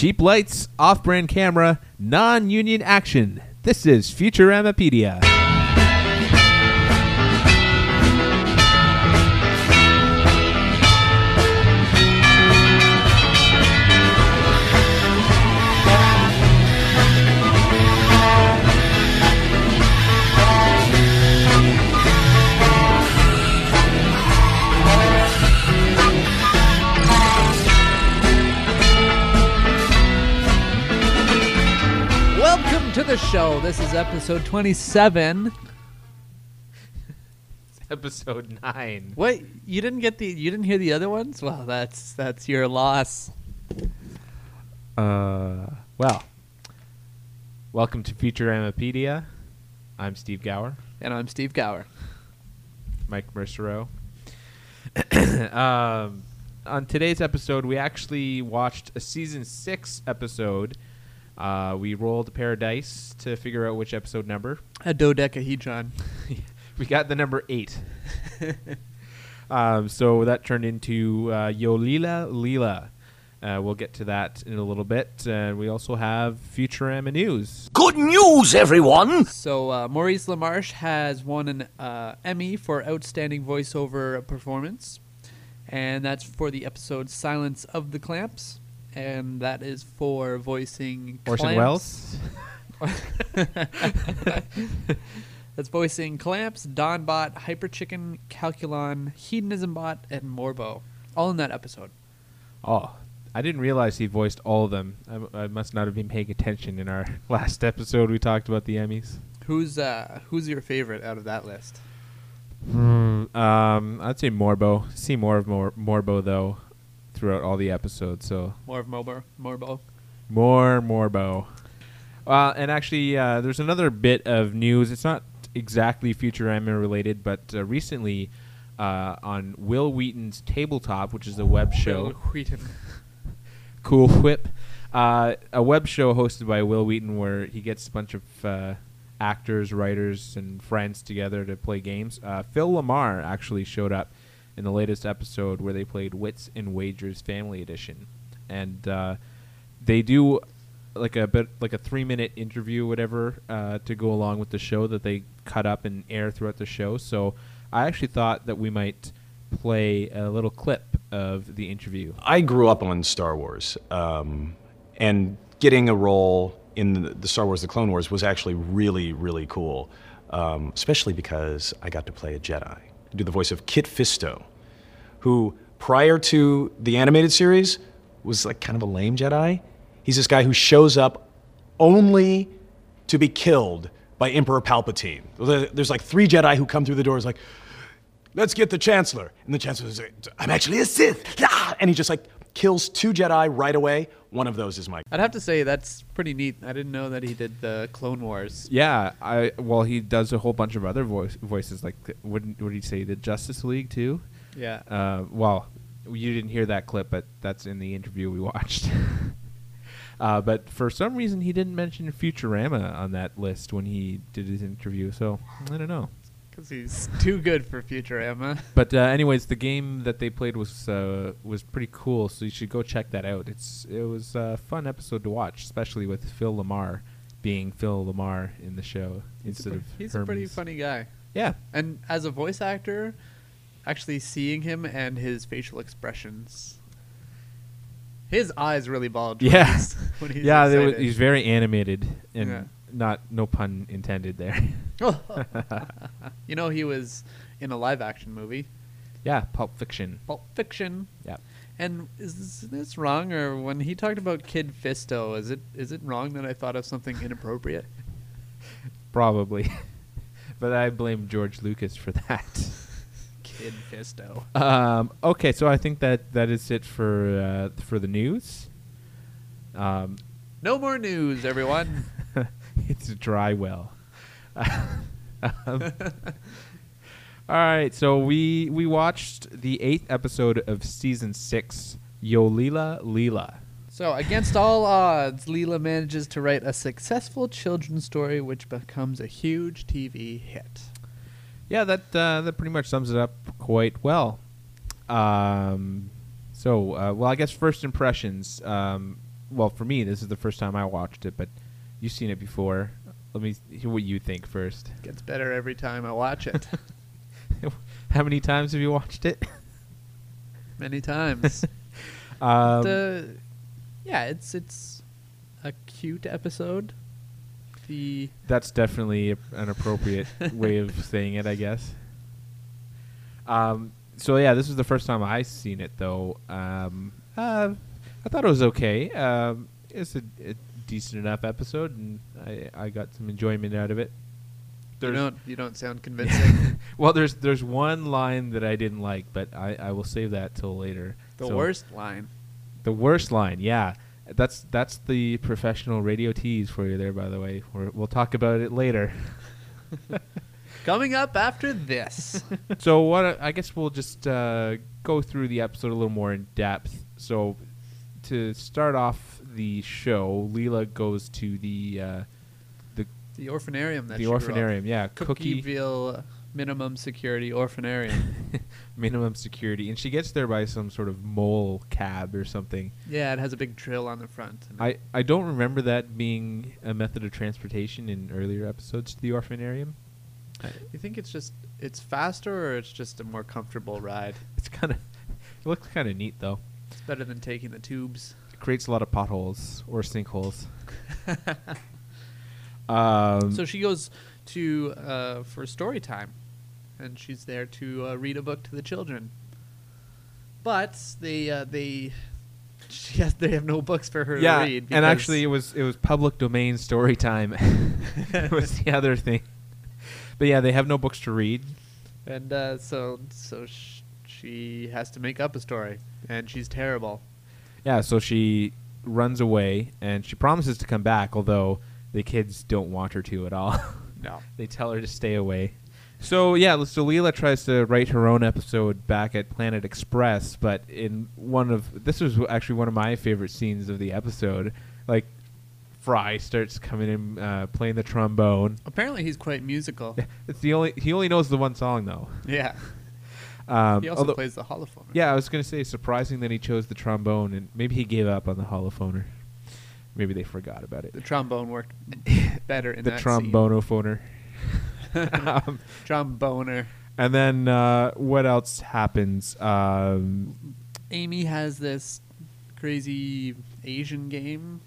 Cheap lights, off brand camera, non union action. This is Futuramapedia. The show. This is episode 27. Episode 9. Wait, you didn't get the you didn't hear the other ones? Well, that's that's your loss. Uh, well, welcome to Futuramapedia. I'm Steve Gower, And I'm Steve Gower. Mike Mercero. um, on today's episode, we actually watched a season six episode. Uh, we rolled a pair of dice to figure out which episode number. A dodecahedron. we got the number eight. um, so that turned into uh, Yo Leela Leela. Uh, we'll get to that in a little bit. And we also have Futurama news. Good news, everyone! So uh, Maurice LaMarche has won an uh, Emmy for outstanding voiceover performance, and that's for the episode "Silence of the Clamps," and that is for voicing Orson. Welles. That's voicing Clamps, Donbot, Hyperchicken, Calculon, Hedonism Bot, and Morbo. All in that episode. Oh, I didn't realize he voiced all of them. I, I must not have been paying attention in our last episode. We talked about the Emmys. Who's uh who's your favorite out of that list? Hmm, um, I'd say Morbo. See more of Mor- Morbo though throughout all the episodes. So More of Morbo. Morbo. More Morbo. Uh, and actually, uh, there's another bit of news. It's not exactly Futurama related, but uh, recently uh, on Wil Wheaton's Tabletop, which is a web show, Wil Wheaton. Cool Whip, uh, a web show hosted by Wil Wheaton where he gets a bunch of uh, actors, writers, and friends together to play games. Uh, Phil LaMarr actually showed up in the latest episode where they played Wits and Wagers Family Edition, and uh, they do like a bit like a three minute interview, whatever, uh, to go along with the show that they cut up and air throughout the show. So I actually thought that we might play a little clip of the interview. I grew up on Star Wars, um, and getting a role in the, Star Wars The Clone Wars was actually really, really cool, um, especially because I got to play a Jedi. do the voice of Kit Fisto, who prior to the animated series was like kind of a lame Jedi. He's this guy who shows up only to be killed by Emperor Palpatine. There's like three Jedi who come through the doors like, let's get the Chancellor. And the Chancellor's like, I'm actually a Sith. Ah! And he just like kills two Jedi right away. One of those is Mike. I'd have to say that's pretty neat. I didn't know that he did the Clone Wars. Yeah, I well he does a whole bunch of other voice, voices like what what did he say the Justice League too? Yeah. Uh, well, you didn't hear that clip, but that's in the interview we watched. uh, but for some reason he didn't mention Futurama on that list when he did his interview. So I don't know. Because he's too good for Futurama. But uh, anyways, the game that they played was uh, was pretty cool, so you should go check that out. It's it was a fun episode to watch, especially with Phil LaMarr being Phil LaMarr in the show instead of He's a pretty funny guy. Yeah, And as a voice actor, actually seeing him and his facial expressions, his eyes really bulge. when Yeah. he's- when he's yeah, he's very animated and Yeah. not no pun intended there. you know, he was in a live action movie, yeah, Pulp Fiction. Pulp Fiction. Yeah, And is this, this wrong, or when he talked about Kid Fisto, is it is it wrong that I thought of something inappropriate? probably, but I blame George Lucas for that. Kid Fisto. Um, okay, so I think that that is it for uh, for the news. Um, No more news, everyone. it's a dry well. Um, all right, so we we watched the eighth episode of season six, Yolila Leela. So, against all odds, Leela manages to write a successful children's story which becomes a huge TV hit. Yeah, that uh, that pretty much sums it up quite well. Um, so, uh, well, I guess first impressions. Um, well, for me, this is the first time I watched it, but you've seen it before. Let me hear what you think first. Gets better every time I watch it. How many times have you watched it? Many times. Um, the yeah, it's it's a cute episode. The That's definitely a- an appropriate way of saying it, I guess. Um, so yeah, this is the first time I seen it though. Um, uh, I thought it was okay. Um, it's a, a decent enough episode, and I I got some enjoyment out of it. you don't you don't sound convincing. well, there's there's one line that I didn't like, but I, I will save that till later. the So- worst line. The worst line, yeah. That's that's the professional radio tease for you there. By the way, We're, we'll talk about it later. Coming up after this. so what I- I guess we'll just uh, go through the episode a little more in depth. So to start off the show, Leela goes to the uh, the the orphanarium that the orphanarium. Yeah, Cookie Cookieville minimum security orphanarium. minimum security, and she gets there by some sort of mole cab or something. yeah, it has a big drill on the front. I, I don't remember that being a method of transportation in earlier episodes to the orphanarium. You think it's just it's faster or it's just a more comfortable ride? It's kind of it looks kind of neat though. It's better than taking the tubes. It creates a lot of potholes or sinkholes. um, so she goes to uh, for story time, and she's there to uh, read a book to the children. But they uh, they she has, they have no books for her yeah, to read. and actually it was it was public domain story time. was the other thing. But yeah, they have no books to read. and uh, so so sh- she has to make up a story, and she's terrible. Yeah, so she runs away and she promises to come back, although the kids don't want her to at all. No, they tell her to stay away. So yeah, so Leela tries to write her own episode back at Planet Express, but in one of this was actually one of my favorite scenes of the episode. Like Fry starts coming in uh, playing the trombone. apparently he's quite musical. It's the only he only knows the one song though. yeah, Um, he also although- plays the holophone. Yeah, I was gonna say surprising that he chose the trombone, and maybe he gave up on the holophoner. Maybe they forgot about it. the trombone worked better in the that trombonophoner. um, tromboner. and then uh, what else happens? Um, Amy has this crazy Asian game.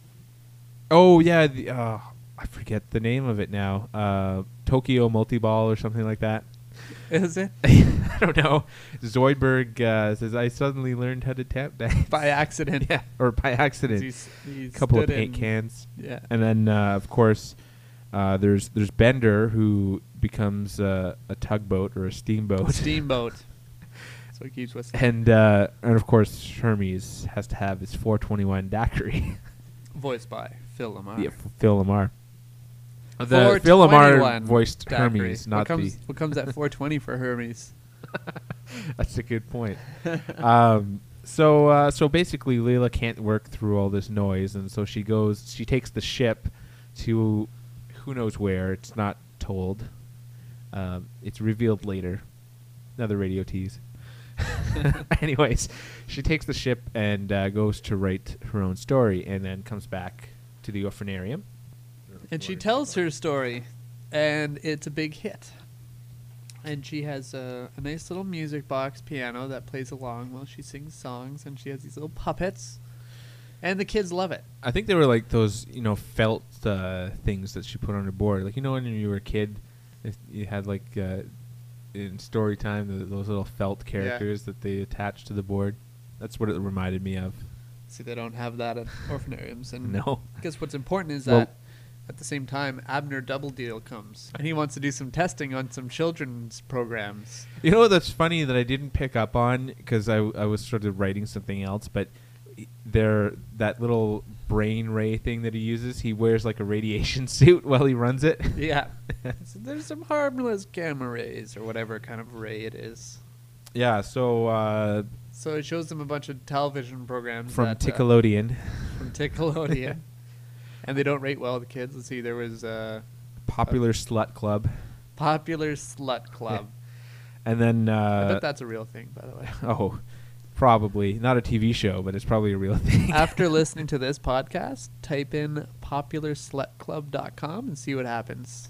oh yeah, the, uh, I forget the name of it now. Uh, Tokyo Multi Ball or something like that. Is it I don't know. Zoidberg uh, says I suddenly learned how to tap dance by accident? yeah, or by accident. A couple of paint in- cans. Yeah. And then, uh, of course, uh, there's there's Bender who becomes uh, a tugboat or a steamboat, Steamboat. so he keeps whistling. and uh, and of course Hermes has to have his 421 daiquiri. Voiced by Phil LaMarr. yeah, Phil LaMarr. The Phil LaMarr voiced. Hermes, not what comes, the. What comes at 420 for Hermes? That's a good point. um, so uh, so basically, Leela can't work through all this noise, and so she goes. She takes the ship to who knows where. It's not told. Um, it's revealed later. Another radio tease. Anyways, she takes the ship and uh, goes to write her own story, and then comes back to the orphanarium. And she tells her story, and it's a big hit. And she has a, a nice little music box piano that plays along while she sings songs, and she has these little puppets, and the kids love it. I think they were like those, you know, felt uh, things that she put on her board. Like you know, when you were a kid, if you had like uh, in story time the, those little felt characters that they attached to the board. That's what it reminded me of. See, they don't have that at orphanariums, and No. I guess what's important is Well- that at the same time, Abner Doubledeal comes, and he wants to do some testing on some children's programs. You know that's funny that I didn't pick up on because I, I was sort of writing something else, but there that little brain ray thing that he uses, he wears like a radiation suit while he runs it. Yeah, so there's some harmless gamma rays or whatever kind of ray it is. yeah. So uh, So it shows them a bunch of television programs from that, uh, Tickelodeon, from Tickelodeon, and they don't rate well the kids. Let's see, there was uh, popular slut club, Popular Slut Club. and then I uh, bet that's a real thing, by the way. oh, Probably not a TV show, but it's probably a real thing. After listening to this podcast, type in popularsletclub.com and see what happens.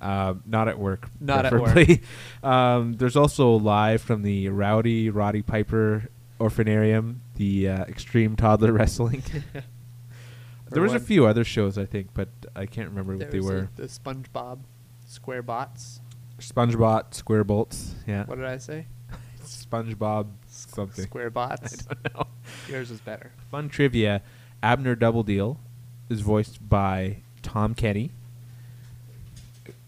Um, not at work. Not at work. um, there's also live from the Rowdy Roddy Piper Orphanarium, the uh, Extreme Toddler Wrestling. There was a few other shows, I think, but I can't remember what they were. The, SpongeBob Square Bots. SpongeBob SquareBolts. Yeah. What did I say? SpongeBob something. Square Bots. I don't know. Yours is better. Fun trivia: Abner Doubledeal is voiced by Tom Kenny,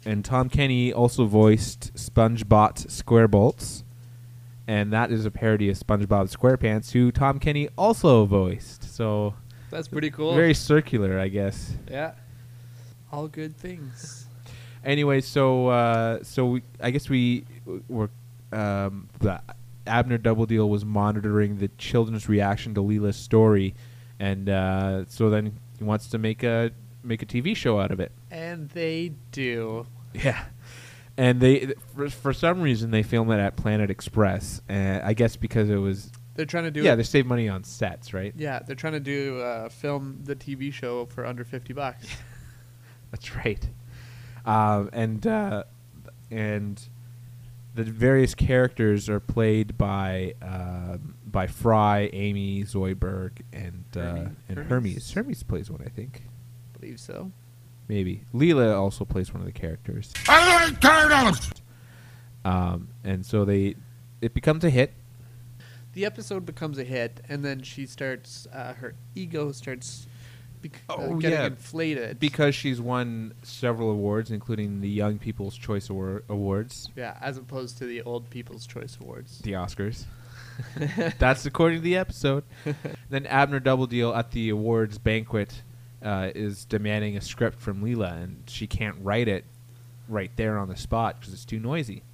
and Tom Kenny also voiced SpongeBob SquareBolts, and that is a parody of SpongeBob SquarePants, who Tom Kenny also voiced. So That's pretty cool. very circular, I guess. yeah. All good things. Anyway, so uh, so we, I guess we were um, the Abner Doubledeal was monitoring the children's reaction to Leela's story, and uh, so then he wants to make a make a TV show out of it. And they do. Yeah, and they for, for some reason they film it at Planet Express. Uh, I guess because it was They're trying to do yeah it. they save money on sets, right? Yeah, they're trying to do uh, film the TV show for under 50 bucks. That's right. Um, and uh, and the various characters are played by um, by Fry, Amy, Zoidberg, and uh, Hermie. and Hermes. Hermes. Hermes plays one, I think. believe so. Maybe Leela also plays one of the characters. Um, and so they it becomes a hit. The episode becomes a hit, and then she starts, uh, her ego starts bec- uh, Oh, getting yeah. inflated. Because she's won several awards, including the Young People's Choice Award- Awards, yeah, as opposed to the Old People's Choice Awards. the Oscars. That's according to the episode. then Abner Doubledeal at the awards banquet uh, is demanding a script from Leela, and she can't write it right there on the spot because it's too noisy.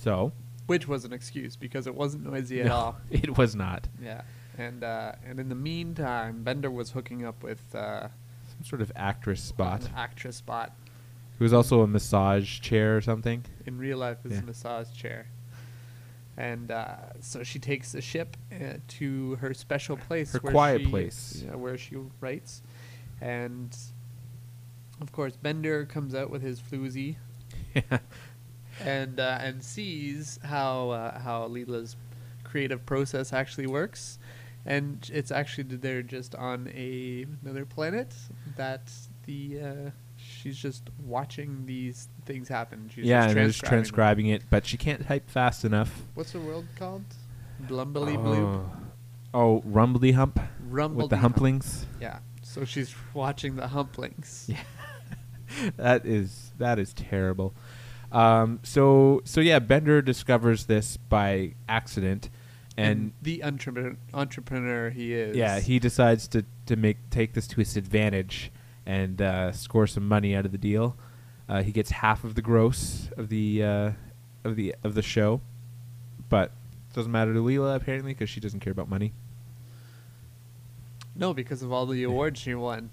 So Which was an excuse because it wasn't noisy at no, all. it was not Yeah. And uh, and in the meantime, Bender was hooking up with uh, some sort of actress spot. an actress spot. It was also a massage chair or something. in real life is Yeah. a massage chair. And uh, so she takes the ship uh, to her special place, Her where quiet she- place. yeah, where she writes. And of course, Bender comes out with his floozy and uh, and sees how uh, how Leela's creative process actually works, and it's actually they're just on a another planet that the uh, she's just watching these things happen. She's yeah, just and transcribing transcribing it, but she can't type fast enough. What's the world called? Blumbly bloop. Oh, Rumbly Hump Rumble with the humplings. Yeah. So she's watching the humplings. Yeah. that is that is terrible. Um, so so yeah, Bender discovers this by accident, and, the entrepreneur, entrepreneur he is. yeah, he decides to to make take this to his advantage and uh, score some money out of the deal. Uh, he gets half of the gross of the uh, of the of the show, but doesn't matter to Leela apparently because she doesn't care about money. No, because of all the awards she won.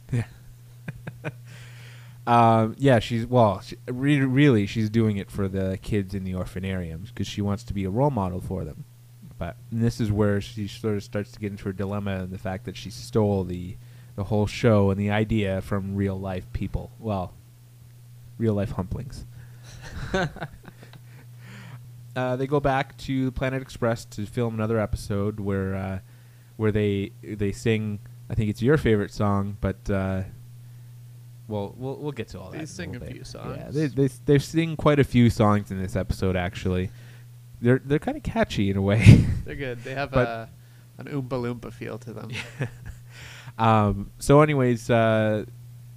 Um, yeah, she's well. She, re- really, she's doing it for the kids in the orphanariums because she wants to be a role model for them. But and this is where she sort of starts to get into her dilemma and the fact that she stole the the whole show and the idea from real life people. Well, real life humplings. uh, they go back to Planet Express to film another episode where uh, where they they sing. I think it's your favorite song, but uh, well, we'll we'll get to all They that. in sing little a few songs. Yeah, they they they sing quite a few songs in this episode. Actually, they're they're kind of catchy in a way. They're good. They have a an oompa loompa feel to them. um, so, anyways, uh,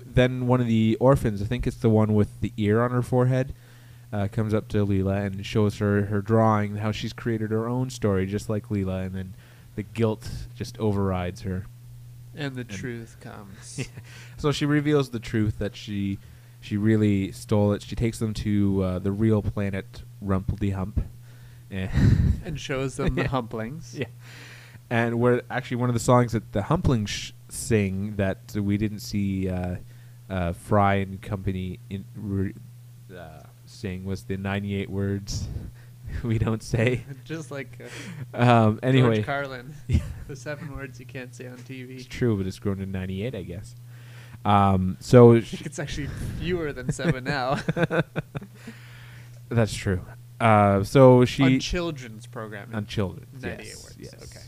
then one of the orphans, I think it's the one with the ear on her forehead, uh, comes up to Leela and shows her her drawing, how she's created her own story, just like Leela, and then the guilt just overrides her. And the truth comes. So she reveals the truth that she she really stole it. She takes them to uh, the real planet Rumpledy-Hump. And and shows them the humplings. Yeah. And where actually one of the songs that the Humplings sh- sing that we didn't see uh, uh, Fry and company in, re- uh, sing was the 98 words. we don't say. Just like uh, Um, anyway, George Carlin. The seven words you can't say on TV. it's true, but it's grown to 98, I guess. Um, so I sh- think it's actually fewer than seven now. that's true. Uh, so she on children's programming. on children. 98 yes, words, Yes. okay.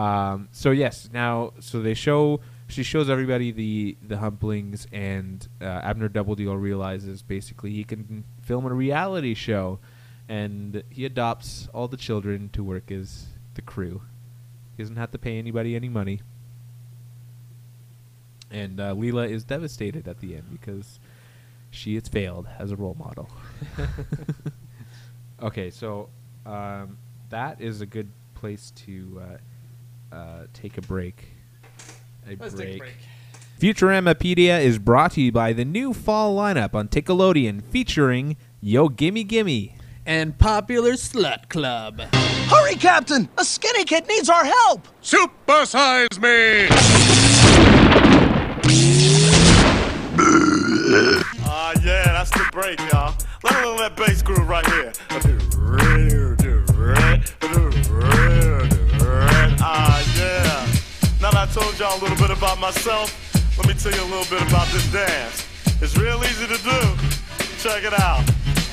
Um, so yes, now so they show she shows everybody the the humplings, and uh, Abner Doubledeal realizes basically he can film a reality show, and he adopts all the children to work as the crew. He doesn't have to pay anybody any money. And uh, Leela is devastated at the end because she has failed as a role model. okay, so um, that is a good place to uh, uh, take a break. A Let's take a break. Futuramapedia is brought to you by the new fall lineup on Nickelodeon featuring Yo Gimme Gimme. And Popular Slut Club. Hurry, Captain! A skinny kid needs our help! Supersize me! Ah, yeah, that's the break, y'all. Let me know that bass groove right here. Ah, yeah. Now that I told y'all a little bit about myself, let me tell you a little bit about this dance. It's real easy to do. Check it out.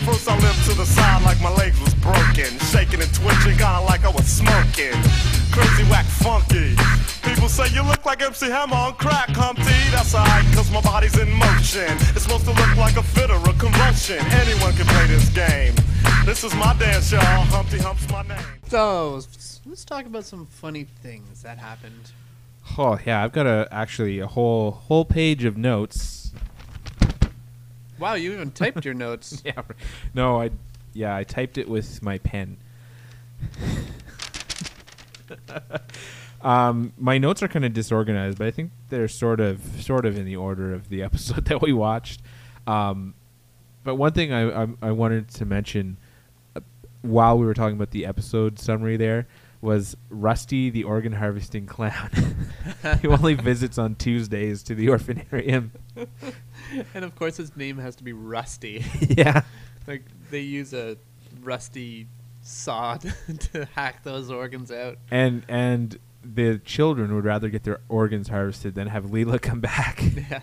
First I limped to the side like my legs was broken. Shaking and twitching, kinda like I was smoking. Crazy, whack, funky. People say you look like MC Hammer on crack, Humpty. That's alright, cause my body's in motion. It's supposed to look like a fit or a convulsion. Anyone can play this game. This is my dance, y'all. Humpty Hump's my name. So, let's talk about some funny things that happened. Oh yeah, I've got a actually a whole whole page of notes. Wow, you even typed your notes. Yeah, no, I yeah I typed it with my pen. um, my notes are kind of disorganized, but I think they're sort of sort of in the order of the episode that we watched. Um, but one thing I, I I wanted to mention uh, while we were talking about the episode summary there was Rusty the organ harvesting clown. he only visits on Tuesdays to the orphanarium. and of course, his name has to be Rusty. yeah. like, they use a rusty saw to, to hack those organs out. and and the children would rather get their organs harvested than have Leela come back. Yeah.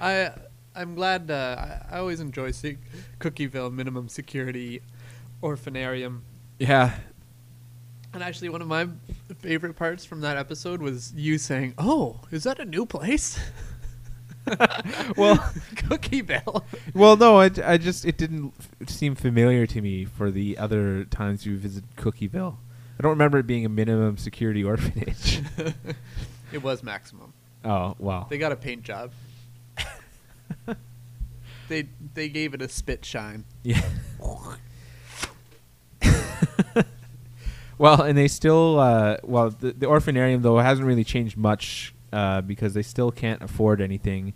I I'm glad. Uh, I, I always enjoy seeing Cookieville minimum security orphanarium. yeah, And actually, one of my favorite parts from that episode was you saying, "Oh, is that a new place?" well, Cookieville. well, no, I, I just it didn't f- seem familiar to me for the other times we visited Cookieville. I don't remember it being a minimum security orphanage. it was maximum. oh wow, They got a paint job. they they gave it a spit shine. yeah. Well, and they still, uh, well, the, the orphanarium though hasn't really changed much uh, because they still can't afford anything.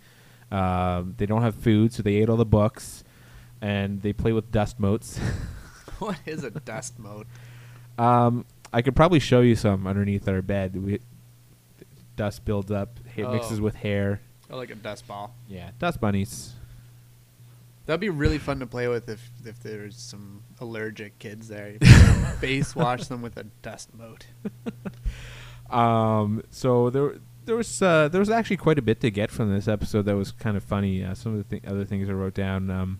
Um, they don't have food, so they ate all the books, and they play with dust motes. what is a dust mote? um, I could probably show you some underneath our bed. We, dust builds up, it mixes Oh. with hair. Oh, like a dust ball. Yeah, dust bunnies. That'd be really fun to play with if if there's some allergic kids there. Face wash them with a dust mote. Um, so there, there was uh, there was actually quite a bit to get from this episode that was kind of funny. Uh, some of the th- other things I wrote down. Um,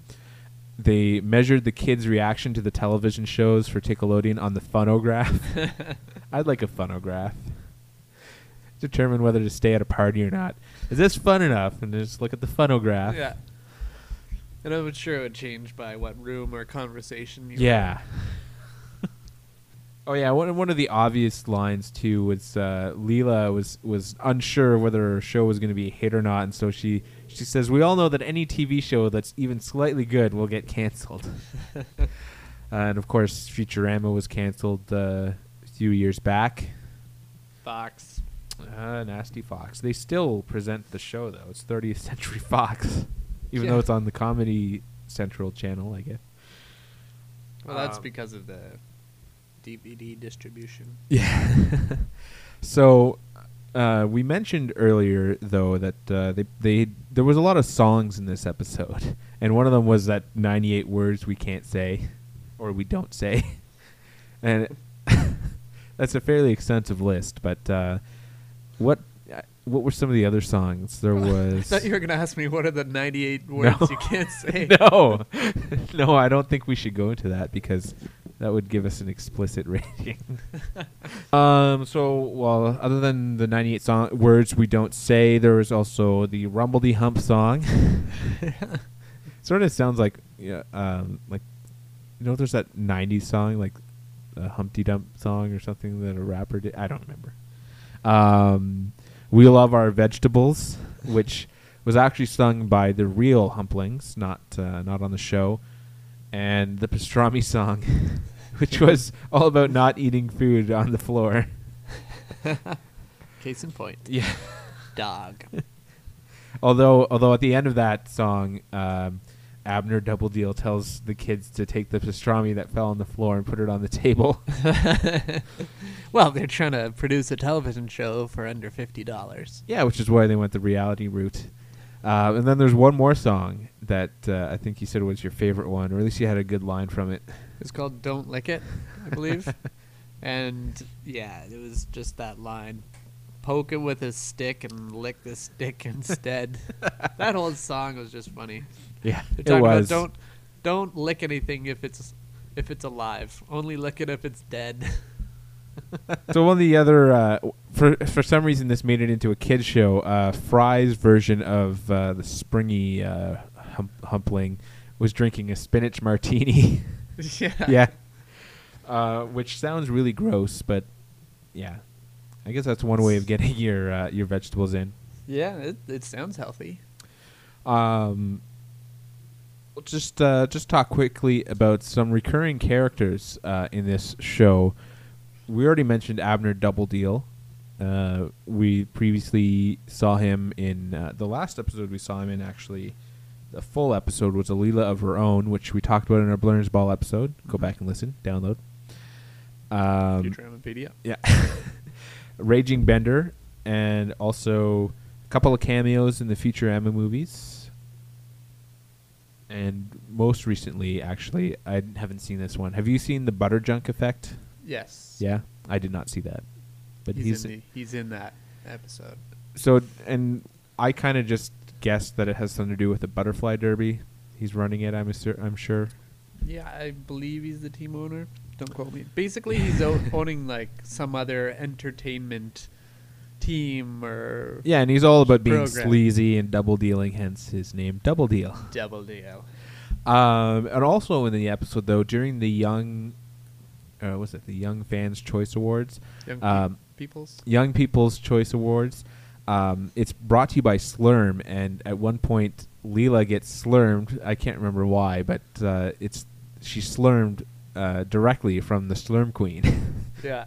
they measured the kids' reaction to the television shows for Nickelodeon on the phonograph. I'd like a phonograph. Determine whether to stay at a party or not. Is this fun enough? And just look at the phonograph. yeah. And I'm sure it would change by what room or conversation you Yeah. oh yeah, one one of the obvious lines too was uh, Leela was was unsure whether her show was going to be a hit or not, and so she she says, "We all know that any TV show that's even slightly good will get canceled." uh, and of course, Futurama was canceled uh, a few years back. Fox. Uh, Nasty Fox. They still present the show though. It's 30th Century Fox, even Yeah. though it's on the Comedy Central channel, I guess. Well, that's Um, because of the DVD distribution. Yeah. so uh, we mentioned earlier, though, that uh, they they there was a lot of songs in this episode, and one of them was that 98 words we can't say, or we don't say, and that's a fairly extensive list. But uh, what what were some of the other songs? There was. I thought you were gonna ask me what are the 98 words No. you can't say. no, no. I don't think we should go into that because that would give us an explicit rating. um. So, well, other than the ninety-eight song words we don't say, there was also the Rumbledy Hump song. sort of sounds like, yeah, um, like you know, there's that '90s song like a Humpty Dump song or something that a rapper did. I don't remember. Um, we love our vegetables, which was actually sung by the real Humplings, not uh, not on the show, and the pastrami song, which was all about not eating food on the floor. Case in point. Yeah. Dog. Although, although at the end of that song, um, Abner Doubledeal tells the kids to take the pastrami that fell on the floor and put it on the table. well, they're trying to produce a television show for under fifty dollars. yeah, which is why they went the reality route. Uh, and then there's one more song that uh, I think you said was your favorite one, or at least you had a good line from it. It's called "Don't Lick It," I believe. and yeah, it was just that line: "Poke it with a stick and lick the stick instead." that whole song was just funny. Yeah, it was. don't don't lick anything if it's if it's alive. Only lick it if it's dead. so one of the other, uh, for for some reason, this made it into a kids show. Uh, Fry's version of uh, the springy uh, hump, humpling was drinking a spinach martini. yeah. yeah, uh, which sounds really gross, but yeah, I guess that's one way of getting your uh, your vegetables in. Yeah, it, it sounds healthy. Um, we'll just uh, just talk quickly about some recurring characters uh, in this show. We already mentioned Abner Doubledeal. Uh, we previously saw him in uh, the last episode. We saw him in actually. The full episode was a Leela of her own, which we talked about in our Blernsball episode. Go back and listen, download. Um, yeah. Raging Bender, and also a couple of cameos in the Futurama movies. And most recently, actually, I haven't seen this one. Have you seen the Butterjunk Effect? Yes. Yeah, I did not see that. But He's, he's, in the, he's in that episode. so, and I kind of just guessed that it has something to do with the Butterfly Derby. He's running it. I'm assur- I'm sure. Yeah, I believe he's the team owner. Don't quote me. Basically, he's o- owning like some other entertainment team or Yeah, and he's all about being Program. sleazy and double dealing. Hence his name, Double Deal. double deal. Um, and also in the episode though, during the young, uh, what's it? The Young Fans Choice Awards, Young um, peoples. Young People's Choice Awards. Um, it's brought to you by Slurm, and at one point, Leela gets slurmed. I can't remember why, but uh, it's she slurmed uh, directly from the Slurm Queen. Yeah,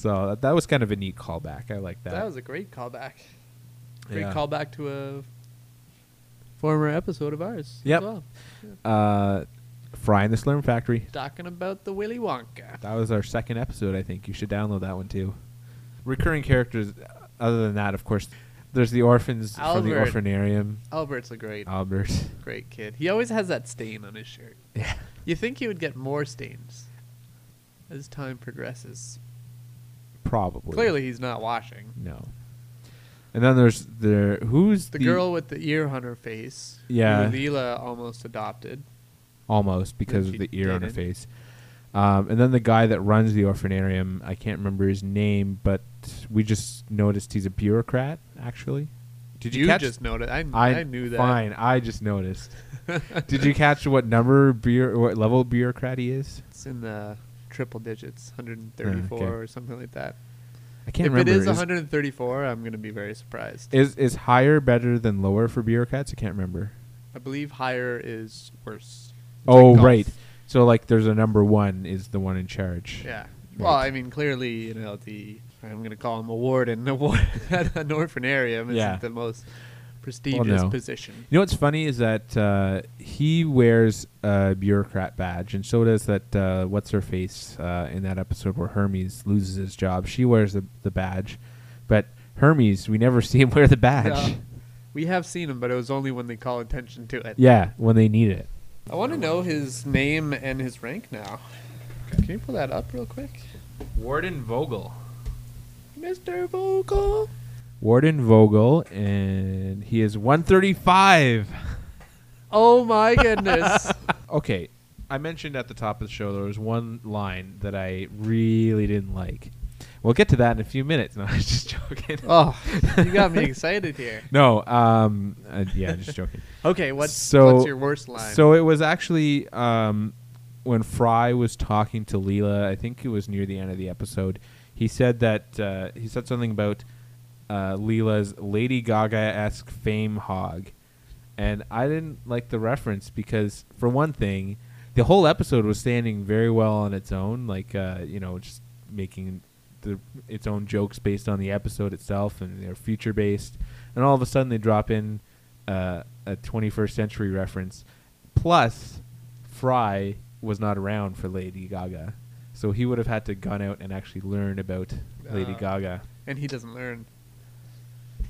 so that, that was kind of a neat callback. I like that. that was a great callback. Great Yeah. callback to a former episode of ours. Yep. well. uh, Fry in the Slurm Factory. Talking about the Willy Wonka. That was our second episode, I think. You should download that one too. Recurring characters, other than that, of course, there's the orphans from the Albert. orphanarium. Albert's a great, Albert. great kid. He always has that stain on his shirt. Yeah. You think he would get more stains as time progresses. Probably. Clearly, he's not washing. No. And then there's the who's The, girl with the ear on her face. Yeah. Who Leela almost adopted. almost because of the ear on her face. Um, and then the guy that runs the orphanarium, I can't remember his name, but we just noticed he's a bureaucrat. Actually, did you, you catch? just noted. I, I, I knew that. Fine, I just noticed. did you catch what number bureau, what level bureaucrat he is? It's in the triple digits, ah, 134 okay. or something like that. I can't if remember. If it is is, 134, I'm going to be very surprised. is is higher better than lower for bureaucrats? I can't remember. I believe higher is worse. It's oh like right. So like, there's a number one is the one in charge. Yeah. Well, I mean, clearly, you know, the I'm going to call him a warden. A ward at an orphanarium isn't Yeah. the most prestigious no. position. You know what's funny is that uh, he wears a bureaucrat badge, and so does that uh, what's her face uh, in that episode where Hermes loses his job. She wears the, the badge, but Hermes, we never see him wear the badge. Yeah. We have seen him, but it was only when they call attention to it. Yeah, when they need it. I want to know his name and his rank now. Can you pull that up real quick? Warden Vogel. Mr. Vogel. Warden Vogel, and he is 135. Oh my goodness. Okay, I mentioned at the top of the show there was one line that I really didn't like. We'll get to that in a few minutes. No, I'm just joking. oh, you got me excited here. No, um, uh, yeah, just joking. Okay, what's So- what's your worst line? So it was actually um, when Fry was talking to Leela. I think it was near the end of the episode. He said that uh, he said something about uh, Leela's Lady Gaga esque fame hog, and I didn't like the reference because, for one thing, the whole episode was standing very well on its own, like uh, you know, just making the its own jokes based on the episode itself, and they're future based. And all of a sudden, they drop in uh, a 21st century reference. Plus, Fry was not around for Lady Gaga, so he would have had to gone out and actually learn about Lady Uh. Gaga. and he doesn't learn.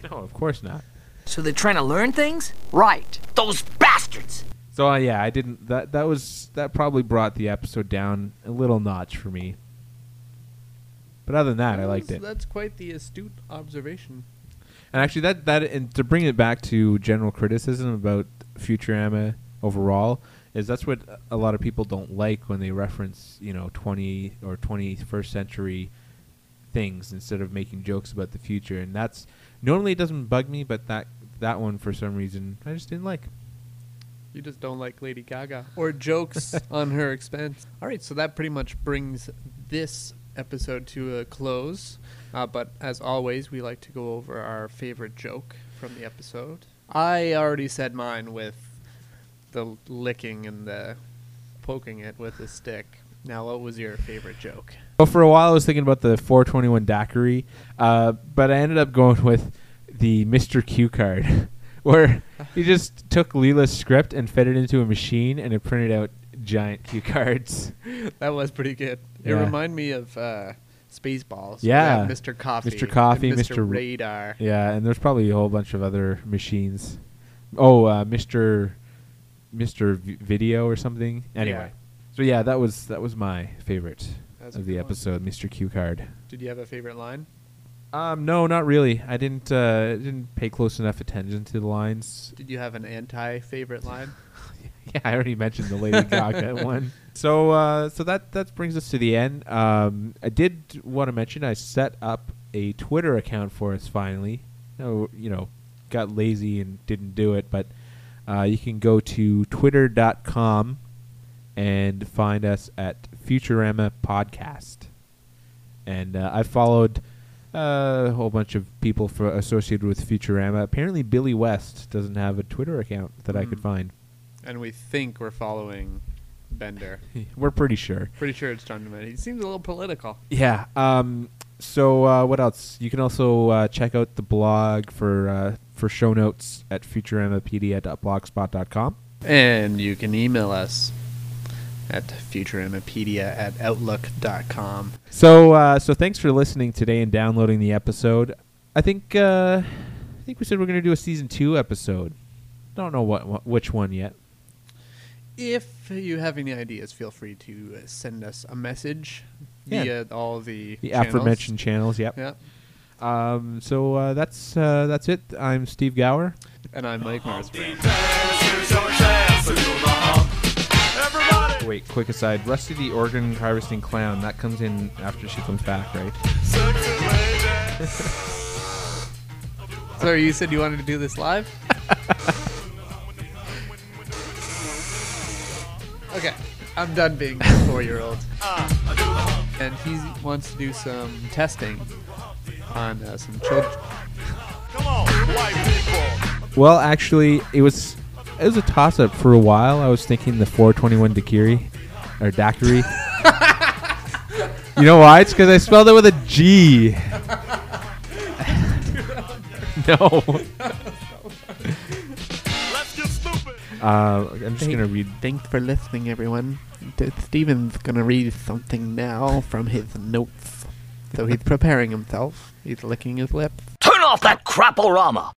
No, of course not. So they're trying to learn things? Right. Those bastards! So uh, yeah, I didn't. That that was that probably brought the episode down a little notch for me. But other than that, I liked That's- it. That's quite the astute observation. And actually, that that and to bring it back to general criticism about Futurama overall is that's what a lot of people don't like when they reference you know 20 or 21st century things instead of making jokes about the future. And that's normally it doesn't bug me, but that that one for some reason I just didn't like. You just don't like Lady Gaga or jokes on her expense. All right, so that pretty much brings this episode to a close. Uh, but as always, we like to go over our favorite joke from the episode. I already said mine with the licking and the poking it with a stick. Now, what was your favorite joke? Well, for a while I was thinking about the 421 daiquiri, uh, but I ended up going with the Mr. Q card, where he just took Leela's script and fed it into a machine, and it printed out giant cue cards. That was pretty good. It Yeah. reminded me of uh, Spaceballs. We Yeah. Mr. Coffee. Mr. Coffee, Mr. Mr. Radar. Yeah, and there's probably a whole bunch of other machines. Oh, uh, Mr. Mr. V- Video or something. Anyway, so yeah, that was that was my favorite of the good one. episode, Mr. Q card. Did you have a favorite line? Um, no, not really. I didn't uh, didn't pay close enough attention to the lines. Did you have an anti-favorite line? Yeah, I already mentioned the Lady Gaga one. So, uh, so that that brings us to the end. Um, I did want to mention I set up a Twitter account for us finally. No, you know, got lazy and didn't do it, but uh, you can go to twitter.com and find us at Futurama Podcast. And uh, I followed uh, a whole bunch of people for associated with Futurama. Apparently, Billy West doesn't have a Twitter account that I could Hmm. find. And we think we're following Bender. We're pretty sure. Pretty sure it's John DeMette. He seems a little political. Yeah. Um, so uh, what else? You can also uh, check out the blog for uh, for show notes at futuramapedia.blogspot.com. And you can email us at futuramapedia at outlook.com. So uh, so thanks for listening today and downloading the episode. I think uh, I think we said we're going to do a season two episode. Don't know what, what which one yet. If you have any ideas, feel free to uh, send us a message Yeah. via all the The channels. aforementioned channels. Yep. Yep. Um, so uh, that's uh, that's it. I'm Steve Gower. And I'm Mike Marsbrand. Everybody, quick aside. Rusty the organ harvesting clown. That comes in after she comes back, right? sexy. Sorry, you said you wanted to do this live? okay, I'm done being a four year old. And he wants to do some testing on uh, some children. Come on, white people. Well, actually, it was it was a toss up for a while. I was thinking the 421 Dakiri or daiquiri. you know why? It's because I spelled it with a G. no. Let's get stupid. Uh, I'm just gonna read. Thanks for listening, everyone. D- Steven's gonna read something now from his notes. So he's preparing himself. He's licking his lips. Turn off that crap-o-rama!